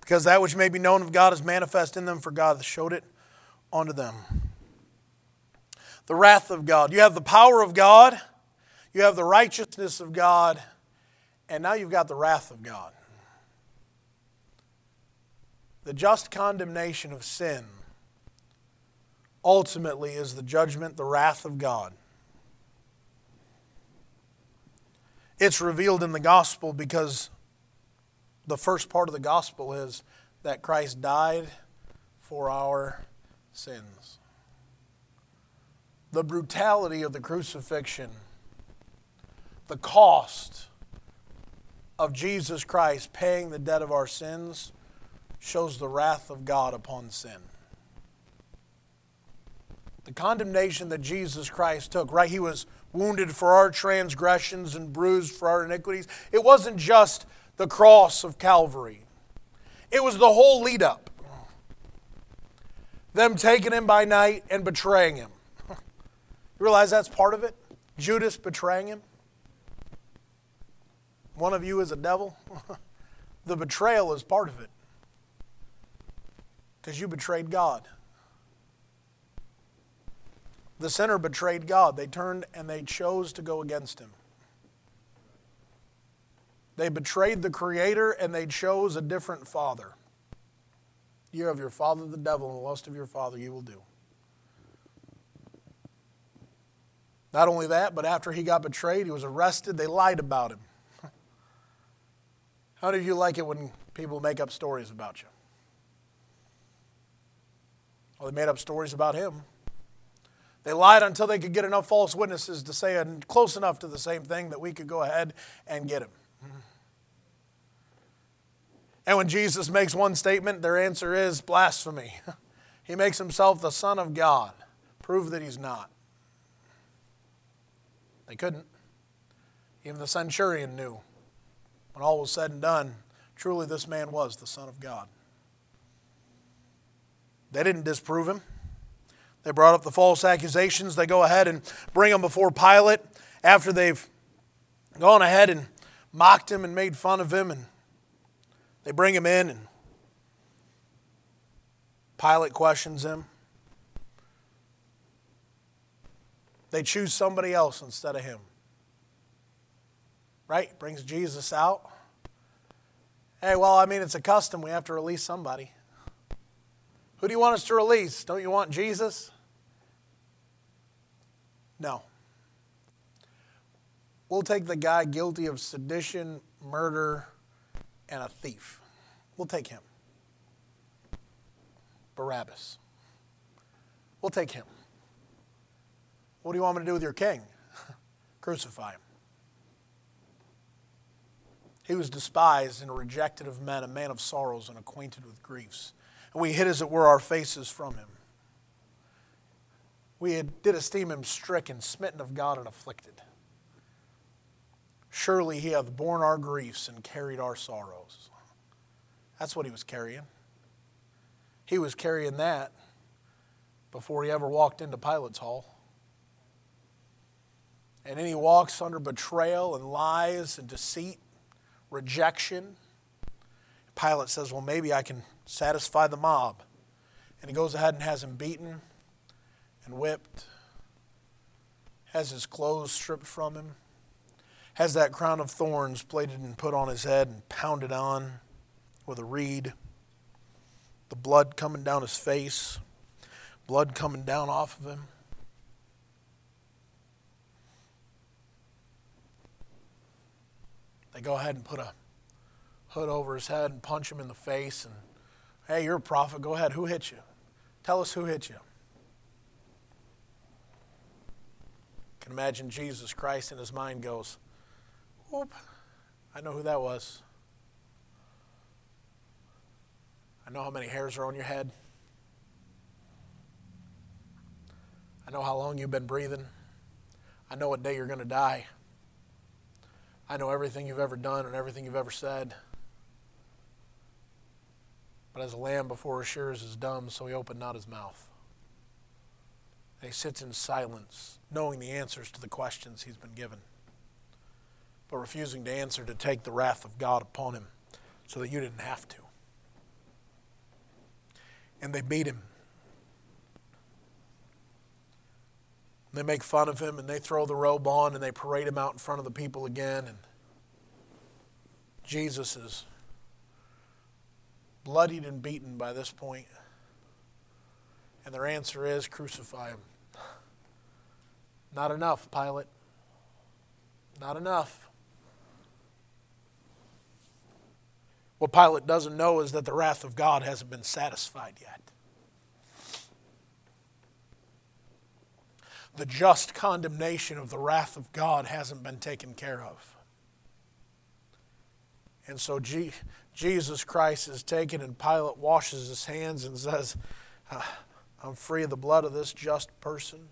Because that which may be known of God is manifest in them, for God has showed it unto them. The wrath of God. You have the power of God, you have the righteousness of God and now you've got the wrath of God. The just condemnation of sin ultimately is the judgment, the wrath of God. It's revealed in the gospel because the first part of the gospel is that Christ died for our sins. The brutality of the crucifixion, the cost of Jesus Christ paying the debt of our sins shows the wrath of God upon sin. The condemnation that Jesus Christ took, right? He was wounded for our transgressions and bruised for our iniquities. It wasn't just the cross of Calvary, it was the whole lead up. Them taking him by night and betraying him. You realize that's part of it? Judas betraying him? one of you is a devil, the betrayal is part of it. Because you betrayed God. The sinner betrayed God. They turned and they chose to go against him. They betrayed the Creator and they chose a different father. You have your father the devil, and the lust of your father you will do. Not only that, but after he got betrayed, he was arrested. They lied about him. How do you like it when people make up stories about you? Well, they made up stories about him. They lied until they could get enough false witnesses to say close enough to the same thing that we could go ahead and get him. Mm-hmm. And when Jesus makes one statement, their answer is blasphemy. He makes himself the Son of God. Prove that he's not. They couldn't. Even the centurion knew. When all was said and done, truly this man was the Son of God. They didn't disprove him. They brought up the false accusations. They go ahead and bring him before Pilate after they've gone ahead and mocked him and made fun of him. And they bring him in, and Pilate questions him. They choose somebody else instead of him. Right? Brings Jesus out. Hey, well, I mean, it's a custom. We have to release somebody. Who do you want us to release? Don't you want Jesus? No. We'll take the guy guilty of sedition, murder, and a thief. We'll take him. Barabbas. We'll take him. What do you want me to do with your king? Crucify him. He was despised and rejected of men, a man of sorrows and acquainted with griefs. And we hid, as it were, our faces from him. We did esteem him stricken, smitten of God, and afflicted. Surely he hath borne our griefs and carried our sorrows. That's what he was carrying. He was carrying that before he ever walked into Pilate's hall. And then he walks under betrayal and lies and deceit, rejection. Pilate says, Well, maybe I can satisfy the mob. And he goes ahead and has him beaten and whipped, has his clothes stripped from him, has that crown of thorns plaited and put on his head and pounded on with a reed, the blood coming down his face, blood coming down off of him. They go ahead and put a hood over his head and punch him in the face. And, hey, you're a prophet. Go ahead. Who hit you? Tell us who hit you. can imagine Jesus Christ in his mind goes, Whoop, I know who that was. I know how many hairs are on your head. I know how long you've been breathing. I know what day you're going to die. I know everything you've ever done and everything you've ever said. But as a lamb before his shears is dumb, so he opened not his mouth. And he sits in silence, knowing the answers to the questions he's been given, but refusing to answer to take the wrath of God upon him so that you didn't have to. And they beat him. They make fun of him and they throw the robe on and they parade him out in front of the people again. And Jesus is bloodied and beaten by this point. And their answer is crucify him. Not enough, Pilate. Not enough. What Pilate doesn't know is that the wrath of God hasn't been satisfied yet. the just condemnation of the wrath of God hasn't been taken care of. And so Jesus Christ is taken, and Pilate washes his hands and says, ah, I'm free of the blood of this just person.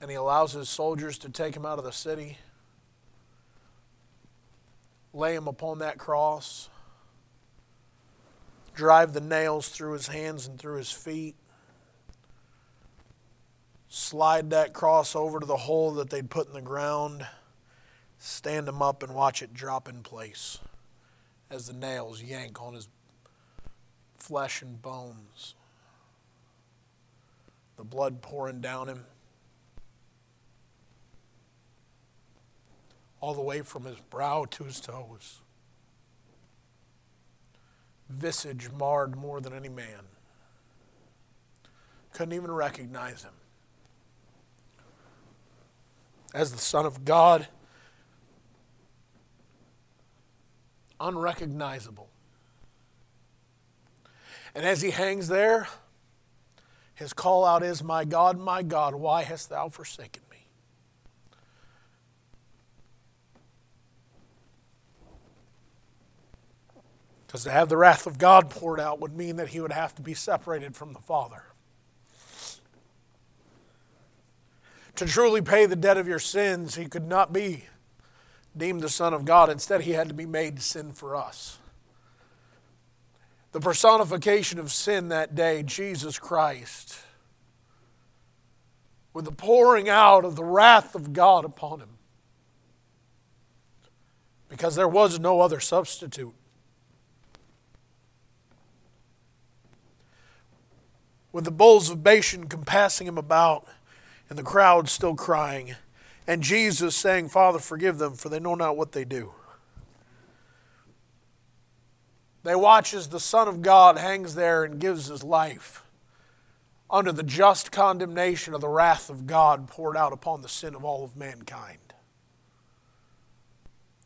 And he allows his soldiers to take him out of the city, lay him upon that cross, drive the nails through his hands and through his feet slide that cross over to the hole that they'd put in the ground, stand him up, and watch it drop in place as the nails yank on his flesh and bones. The blood pouring down him. All the way from his brow to his toes. Visage marred more than any man. Couldn't even recognize him as the Son of God, unrecognizable. And as he hangs there, his call out is, My God, my God, why hast thou forsaken me? Because to have the wrath of God poured out would mean that he would have to be separated from the Father. To truly pay the debt of your sins, he could not be deemed the Son of God. Instead, he had to be made sin for us. The personification of sin that day, Jesus Christ, with the pouring out of the wrath of God upon him. Because there was no other substitute. With the bulls of Bashan compassing him about, and the crowd still crying, and Jesus saying, Father, forgive them, for they know not what they do. They watch as the Son of God hangs there and gives his life under the just condemnation of the wrath of God poured out upon the sin of all of mankind.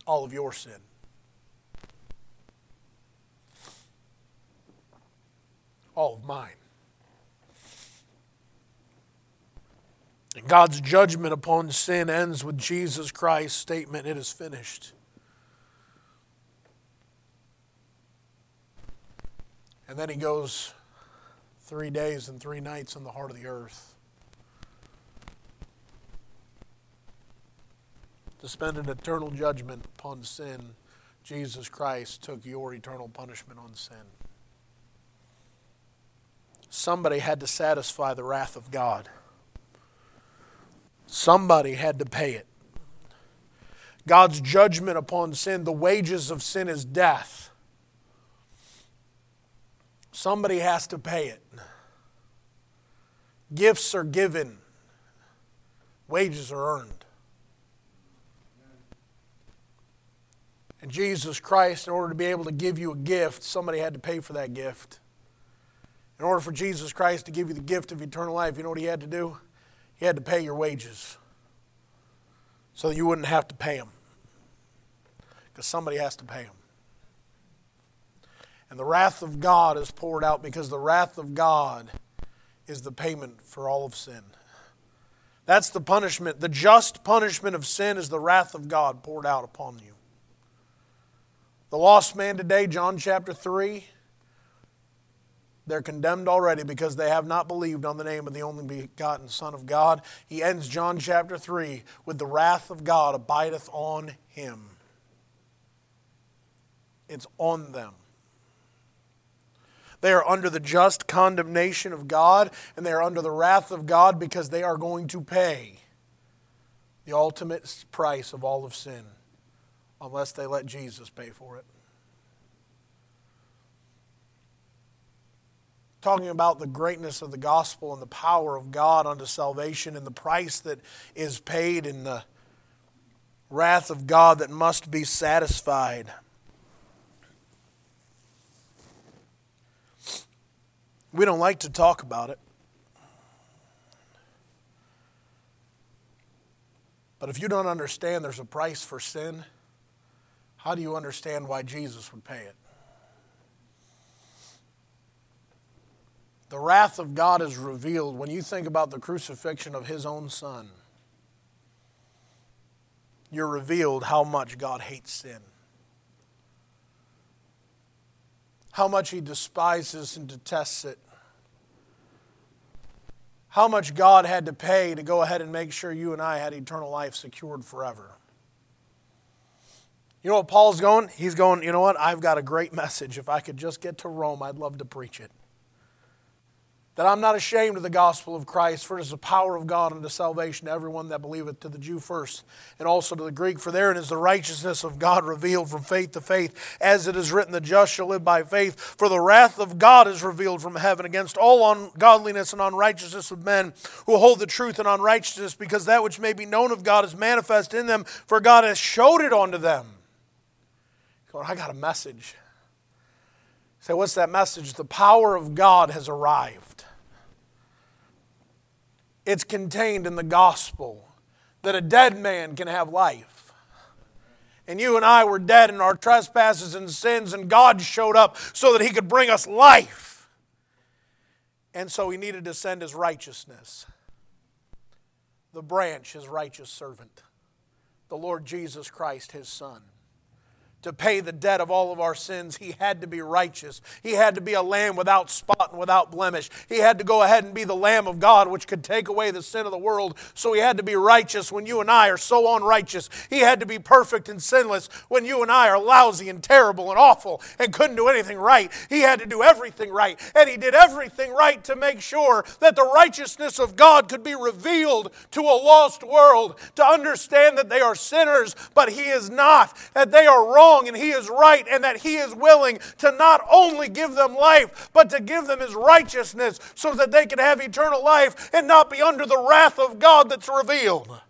All of your sin. All of mine. God's judgment upon sin ends with Jesus Christ's statement, It is finished. And then he goes three days and three nights in the heart of the earth to spend an eternal judgment upon sin. Jesus Christ took your eternal punishment on sin. Somebody had to satisfy the wrath of God. Somebody had to pay it. God's judgment upon sin, the wages of sin is death. Somebody has to pay it. Gifts are given, wages are earned. And Jesus Christ, in order to be able to give you a gift, somebody had to pay for that gift. In order for Jesus Christ to give you the gift of eternal life, you know what he had to do? He had to pay your wages so you wouldn't have to pay them because somebody has to pay them. And the wrath of God is poured out because the wrath of God is the payment for all of sin. That's the punishment. The just punishment of sin is the wrath of God poured out upon you. The lost man today, John chapter 3, they're condemned already because they have not believed on the name of the only begotten Son of God. He ends John chapter 3 with the wrath of God abideth on him. It's on them. They are under the just condemnation of God, and they are under the wrath of God because they are going to pay the ultimate price of all of sin unless they let Jesus pay for it. Talking about the greatness of the gospel and the power of God unto salvation and the price that is paid and the wrath of God that must be satisfied. We don't like to talk about it. But if you don't understand there's a price for sin, how do you understand why Jesus would pay it? The wrath of God is revealed when you think about the crucifixion of His own Son. You're revealed how much God hates sin, how much He despises and detests it, how much God had to pay to go ahead and make sure you and I had eternal life secured forever. You know what Paul's going? He's going, you know what? I've got a great message. If I could just get to Rome, I'd love to preach it that I'm not ashamed of the gospel of Christ, for it is the power of God unto salvation to everyone that believeth, to the Jew first, and also to the Greek. For therein is the righteousness of God revealed from faith to faith, as it is written, the just shall live by faith. For the wrath of God is revealed from heaven against all ungodliness and unrighteousness of men who hold the truth in unrighteousness, because that which may be known of God is manifest in them, for God has showed it unto them. Going, I got a message. Say, what's that message? The power of God has arrived. It's contained in the gospel that a dead man can have life. And you and I were dead in our trespasses and sins, and God showed up so that He could bring us life. And so He needed to send His righteousness, the branch, His righteous servant, the Lord Jesus Christ, His Son to pay the debt of all of our sins, he had to be righteous. He had to be a lamb without spot and without blemish. He had to go ahead and be the Lamb of God, which could take away the sin of the world. So he had to be righteous when you and I are so unrighteous. He had to be perfect and sinless when you and I are lousy and terrible and awful and couldn't do anything right. He had to do everything right. And he did everything right to make sure that the righteousness of God could be revealed to a lost world, to understand that they are sinners, but he is not, that they are wrong and he is right, and that he is willing to not only give them life, but to give them his righteousness so that they can have eternal life and not be under the wrath of God that's revealed.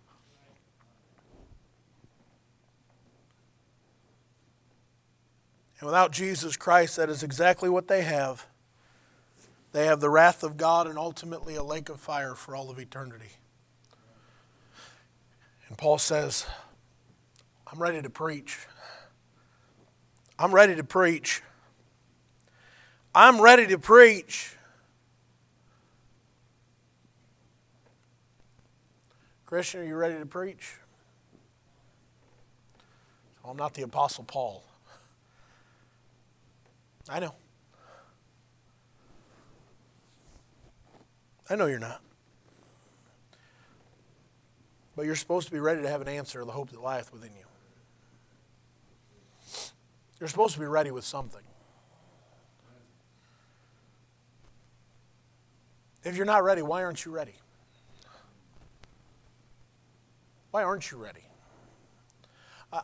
And without Jesus Christ, that is exactly what they have. They have the wrath of God and ultimately a lake of fire for all of eternity. And Paul says, I'm ready to preach. I'm ready to preach. I'm ready to preach. Christian, are you ready to preach? I'm not the Apostle Paul. I know. I know you're not. But you're supposed to be ready to have an answer of the hope that lieth within you. You're supposed to be ready with something. If you're not ready, why aren't you ready? Why aren't you ready? I,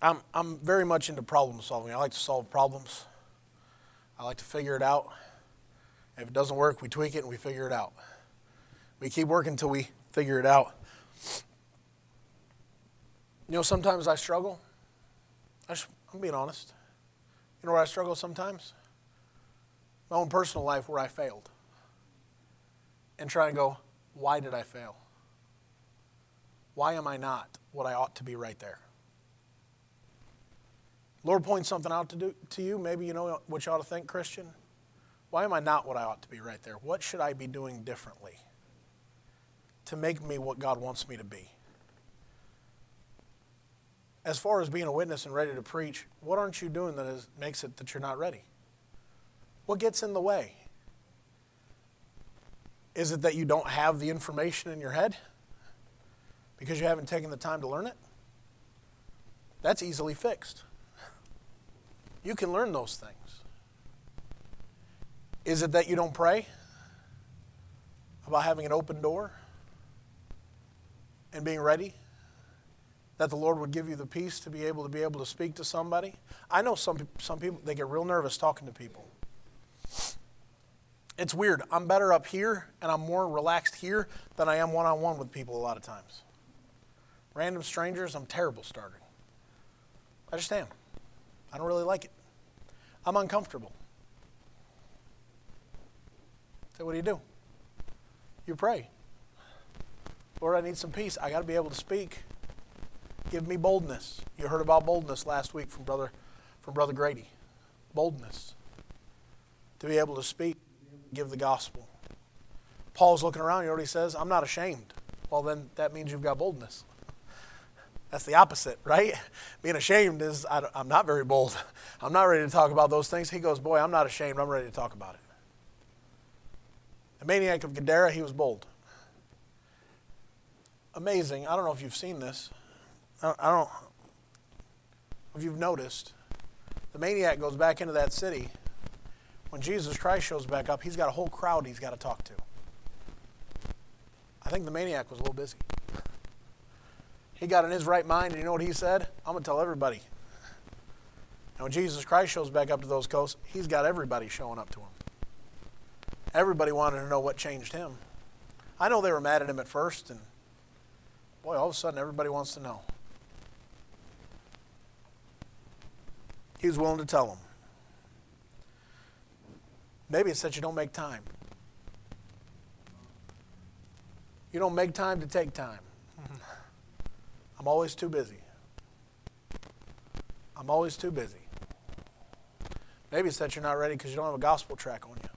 I'm, I'm very much into problem solving. I like to solve problems, I like to figure it out. If it doesn't work, we tweak it and we figure it out. We keep working until we figure it out. You know, sometimes I struggle. I am being honest. You know where I struggle sometimes? My own personal life where I failed. And try and go, why did I fail? Why am I not what I ought to be right there? Lord points something out to, do, to you. Maybe you know what you ought to think, Christian. Why am I not what I ought to be right there? What should I be doing differently to make me what God wants me to be? As far as being a witness and ready to preach, what aren't you doing that is, makes it that you're not ready? What gets in the way? Is it that you don't have the information in your head because you haven't taken the time to learn it? That's easily fixed. You can learn those things. Is it that you don't pray about having an open door and being ready? That the Lord would give you the peace to be able to be able to speak to somebody? I know some, some people, they get real nervous talking to people. It's weird. I'm better up here and I'm more relaxed here than I am one on one with people a lot of times. Random strangers, I'm terrible starting. I just am. I don't really like it. I'm uncomfortable. So, what do you do? You pray. Lord, I need some peace. I got to be able to speak. Give me boldness. You heard about boldness last week from brother from brother Grady. Boldness. To be able to speak, give the gospel. Paul's looking around, He already says? I'm not ashamed. Well, then that means you've got boldness. That's the opposite, right? Being ashamed is I, am not very bold. I'm not ready to talk about those things. He goes, Boy, I'm not ashamed. I'm ready to talk about it. The maniac of Gadara, he was bold. Amazing. I don't know if you've seen this. I don't if you've noticed. The maniac goes back into that city. When Jesus Christ shows back up, he's got a whole crowd he's got to talk to. I think the maniac was a little busy. He got in his right mind, and you know what he said? I'm going to tell everybody. And when Jesus Christ shows back up to those coasts, he's got everybody showing up to him. Everybody wanted to know what changed him. I know they were mad at him at first, and boy, all of a sudden everybody wants to know. He was willing to tell them. Maybe it's that you don't make time. You don't make time to take time. I'm always too busy. I'm always too busy. Maybe it's that you're not ready because you don't have a gospel track on you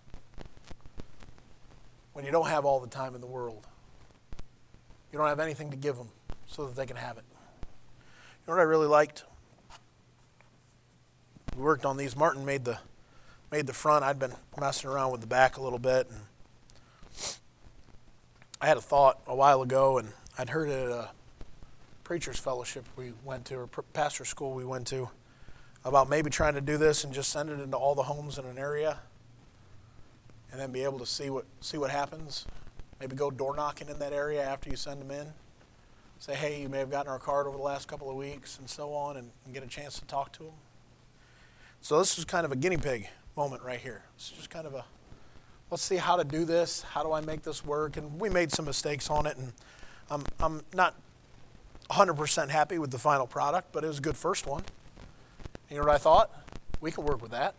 when you don't have all the time in the world. You don't have anything to give them so that they can have it. You know what I really liked? We worked on these. Martin made the made the front. I'd been messing around with the back a little bit, and I had a thought a while ago, and I'd heard it at a preachers fellowship we went to, or pastor school we went to, about maybe trying to do this and just send it into all the homes in an area, and then be able to see what see what happens. Maybe go door knocking in that area after you send them in. Say, hey, you may have gotten our card over the last couple of weeks, and so on, and, and get a chance to talk to them. So this is kind of a guinea pig moment right here. It's just kind of a let's see how to do this. How do I make this work? And we made some mistakes on it, and I'm, I'm not 100% happy with the final product, but it was a good first one. You know what I thought? We can work with that.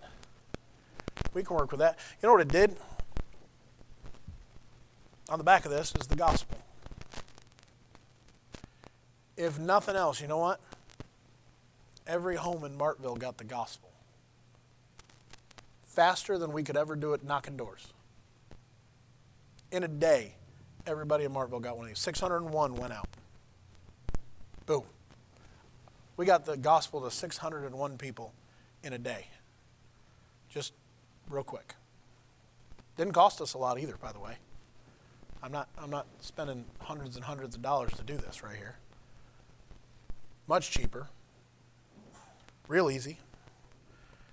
We can work with that. You know what it did? On the back of this is the gospel. If nothing else, you know what? Every home in Martville got the gospel faster than we could ever do it knocking doors. In a day, everybody in Martville got one of these. 601 went out. Boom. We got the gospel to 601 people in a day. Just real quick. Didn't cost us a lot either, by the way. I'm not, I'm not spending hundreds and hundreds of dollars to do this right here. Much cheaper. Real easy.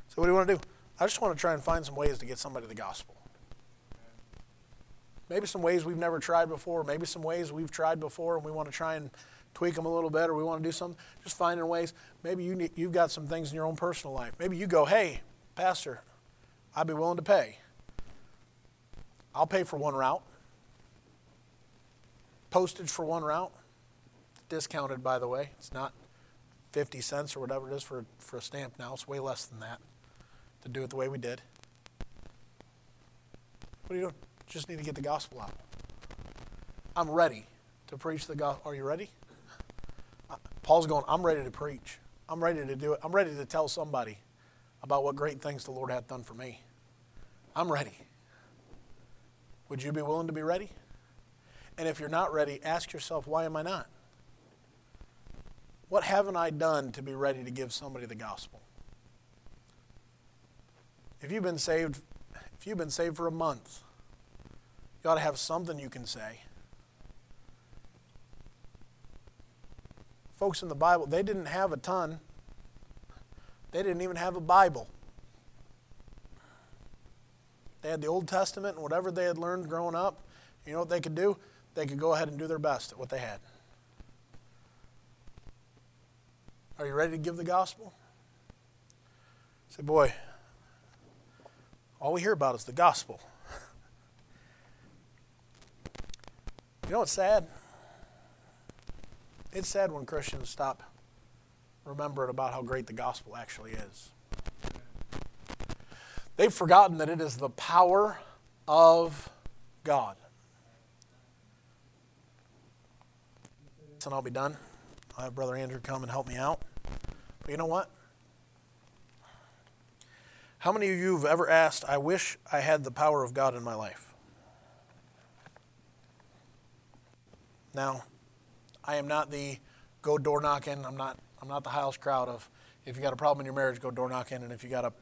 So, what do you want to do? I just want to try and find some ways to get somebody the gospel. Maybe some ways we've never tried before, maybe some ways we've tried before and we want to try and tweak them a little bit or we want to do something. Just finding ways. Maybe you need, you've got some things in your own personal life. Maybe you go, hey, Pastor, I'd be willing to pay. I'll pay for one route. Postage for one route. Discounted, by the way. It's not 50 cents or whatever it is for, for a stamp now. It's way less than that to do it the way we did. What are you doing? Just need to get the gospel out. I'm ready to preach the gospel. Are you ready? Paul's going, I'm ready to preach. I'm ready to do it. I'm ready to tell somebody about what great things the Lord hath done for me. I'm ready. Would you be willing to be ready? And if you're not ready, ask yourself, why am I not? What haven't I done to be ready to give somebody the gospel? If you've been saved, if you've been saved for a month, you ought to have something you can say. Folks in the Bible, they didn't have a ton. They didn't even have a Bible. They had the Old Testament and whatever they had learned growing up. You know what they could do? They could go ahead and do their best at what they had. Are you ready to give the gospel? Say, boy, all we hear about is the gospel. you know what's sad? It's sad when Christians stop remembering about how great the gospel actually is. They've forgotten that it is the power of God. And I'll be done. I'll have Brother Andrew come and help me out. But you know what? How many of you have ever asked, I wish I had the power of God in my life? Now, I am not the go door knocking. I'm not, I'm not the house crowd of if you got a problem in your marriage, go door knocking. And if you got a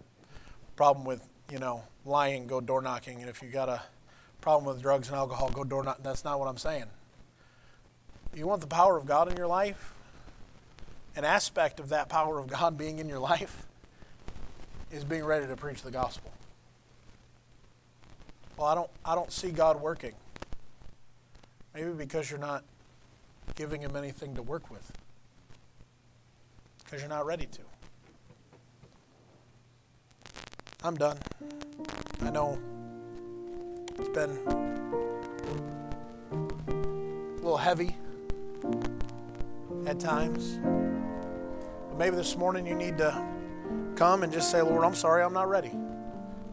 problem with, you know, lying, go door knocking. And if you got a problem with drugs and alcohol, go door knocking. That's not what I'm saying. You want the power of God in your life? An aspect of that power of God being in your life is being ready to preach the gospel. Well, I don't, I don't see God working. Maybe because you're not giving Him anything to work with, because you're not ready to. I'm done. I know it's been a little heavy at times. But maybe this morning you need to come and just say, Lord, I'm sorry, I'm not ready.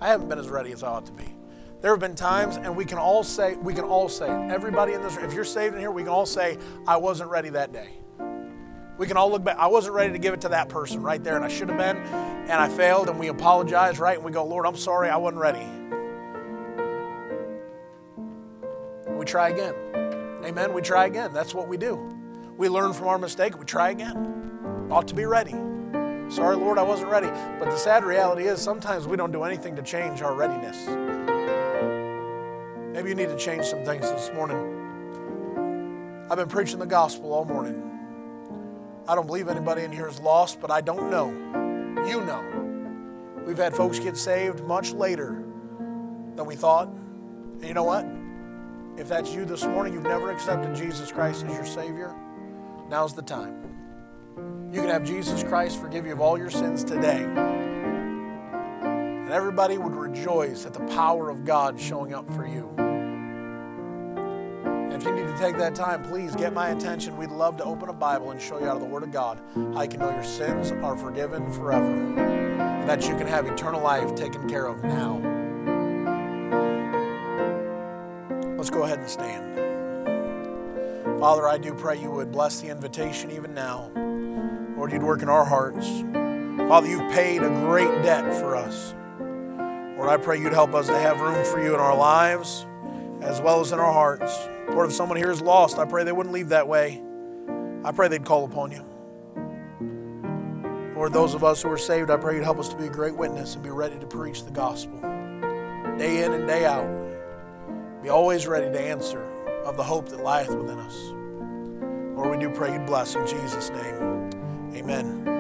I haven't been as ready as I ought to be. There have been times, and we can all say, we can all say. Everybody in this room, if you're saved in here, we can all say, I wasn't ready that day. We can all look back. I wasn't ready to give it to that person right there, and I should have been, and I failed, and we apologize, right? And we go, Lord, I'm sorry, I wasn't ready. We try again. Amen. We try again. That's what we do. We learn from our mistake. We try again. Ought to be ready. Sorry, Lord, I wasn't ready. But the sad reality is sometimes we don't do anything to change our readiness. Maybe you need to change some things this morning. I've been preaching the gospel all morning. I don't believe anybody in here is lost, but I don't know. You know. We've had folks get saved much later than we thought. And you know what? If that's you this morning, you've never accepted Jesus Christ as your Savior, now's the time. You can have Jesus Christ forgive you of all your sins today. And everybody would rejoice at the power of God showing up for you. And if you need to take that time, please get my attention. We'd love to open a Bible and show you out of the Word of God how you can know your sins are forgiven forever and that you can have eternal life taken care of now. Let's go ahead and stand. Father, I do pray you would bless the invitation even now. Lord, you'd work in our hearts. Father, you've paid a great debt for us. Lord, I pray you'd help us to have room for you in our lives as well as in our hearts. Lord, if someone here is lost, I pray they wouldn't leave that way. I pray they'd call upon you. Lord, those of us who are saved, I pray you'd help us to be a great witness and be ready to preach the gospel day in and day out. Be always ready to answer of the hope that lieth within us. Lord, we do pray you'd bless in Jesus' name. Amen.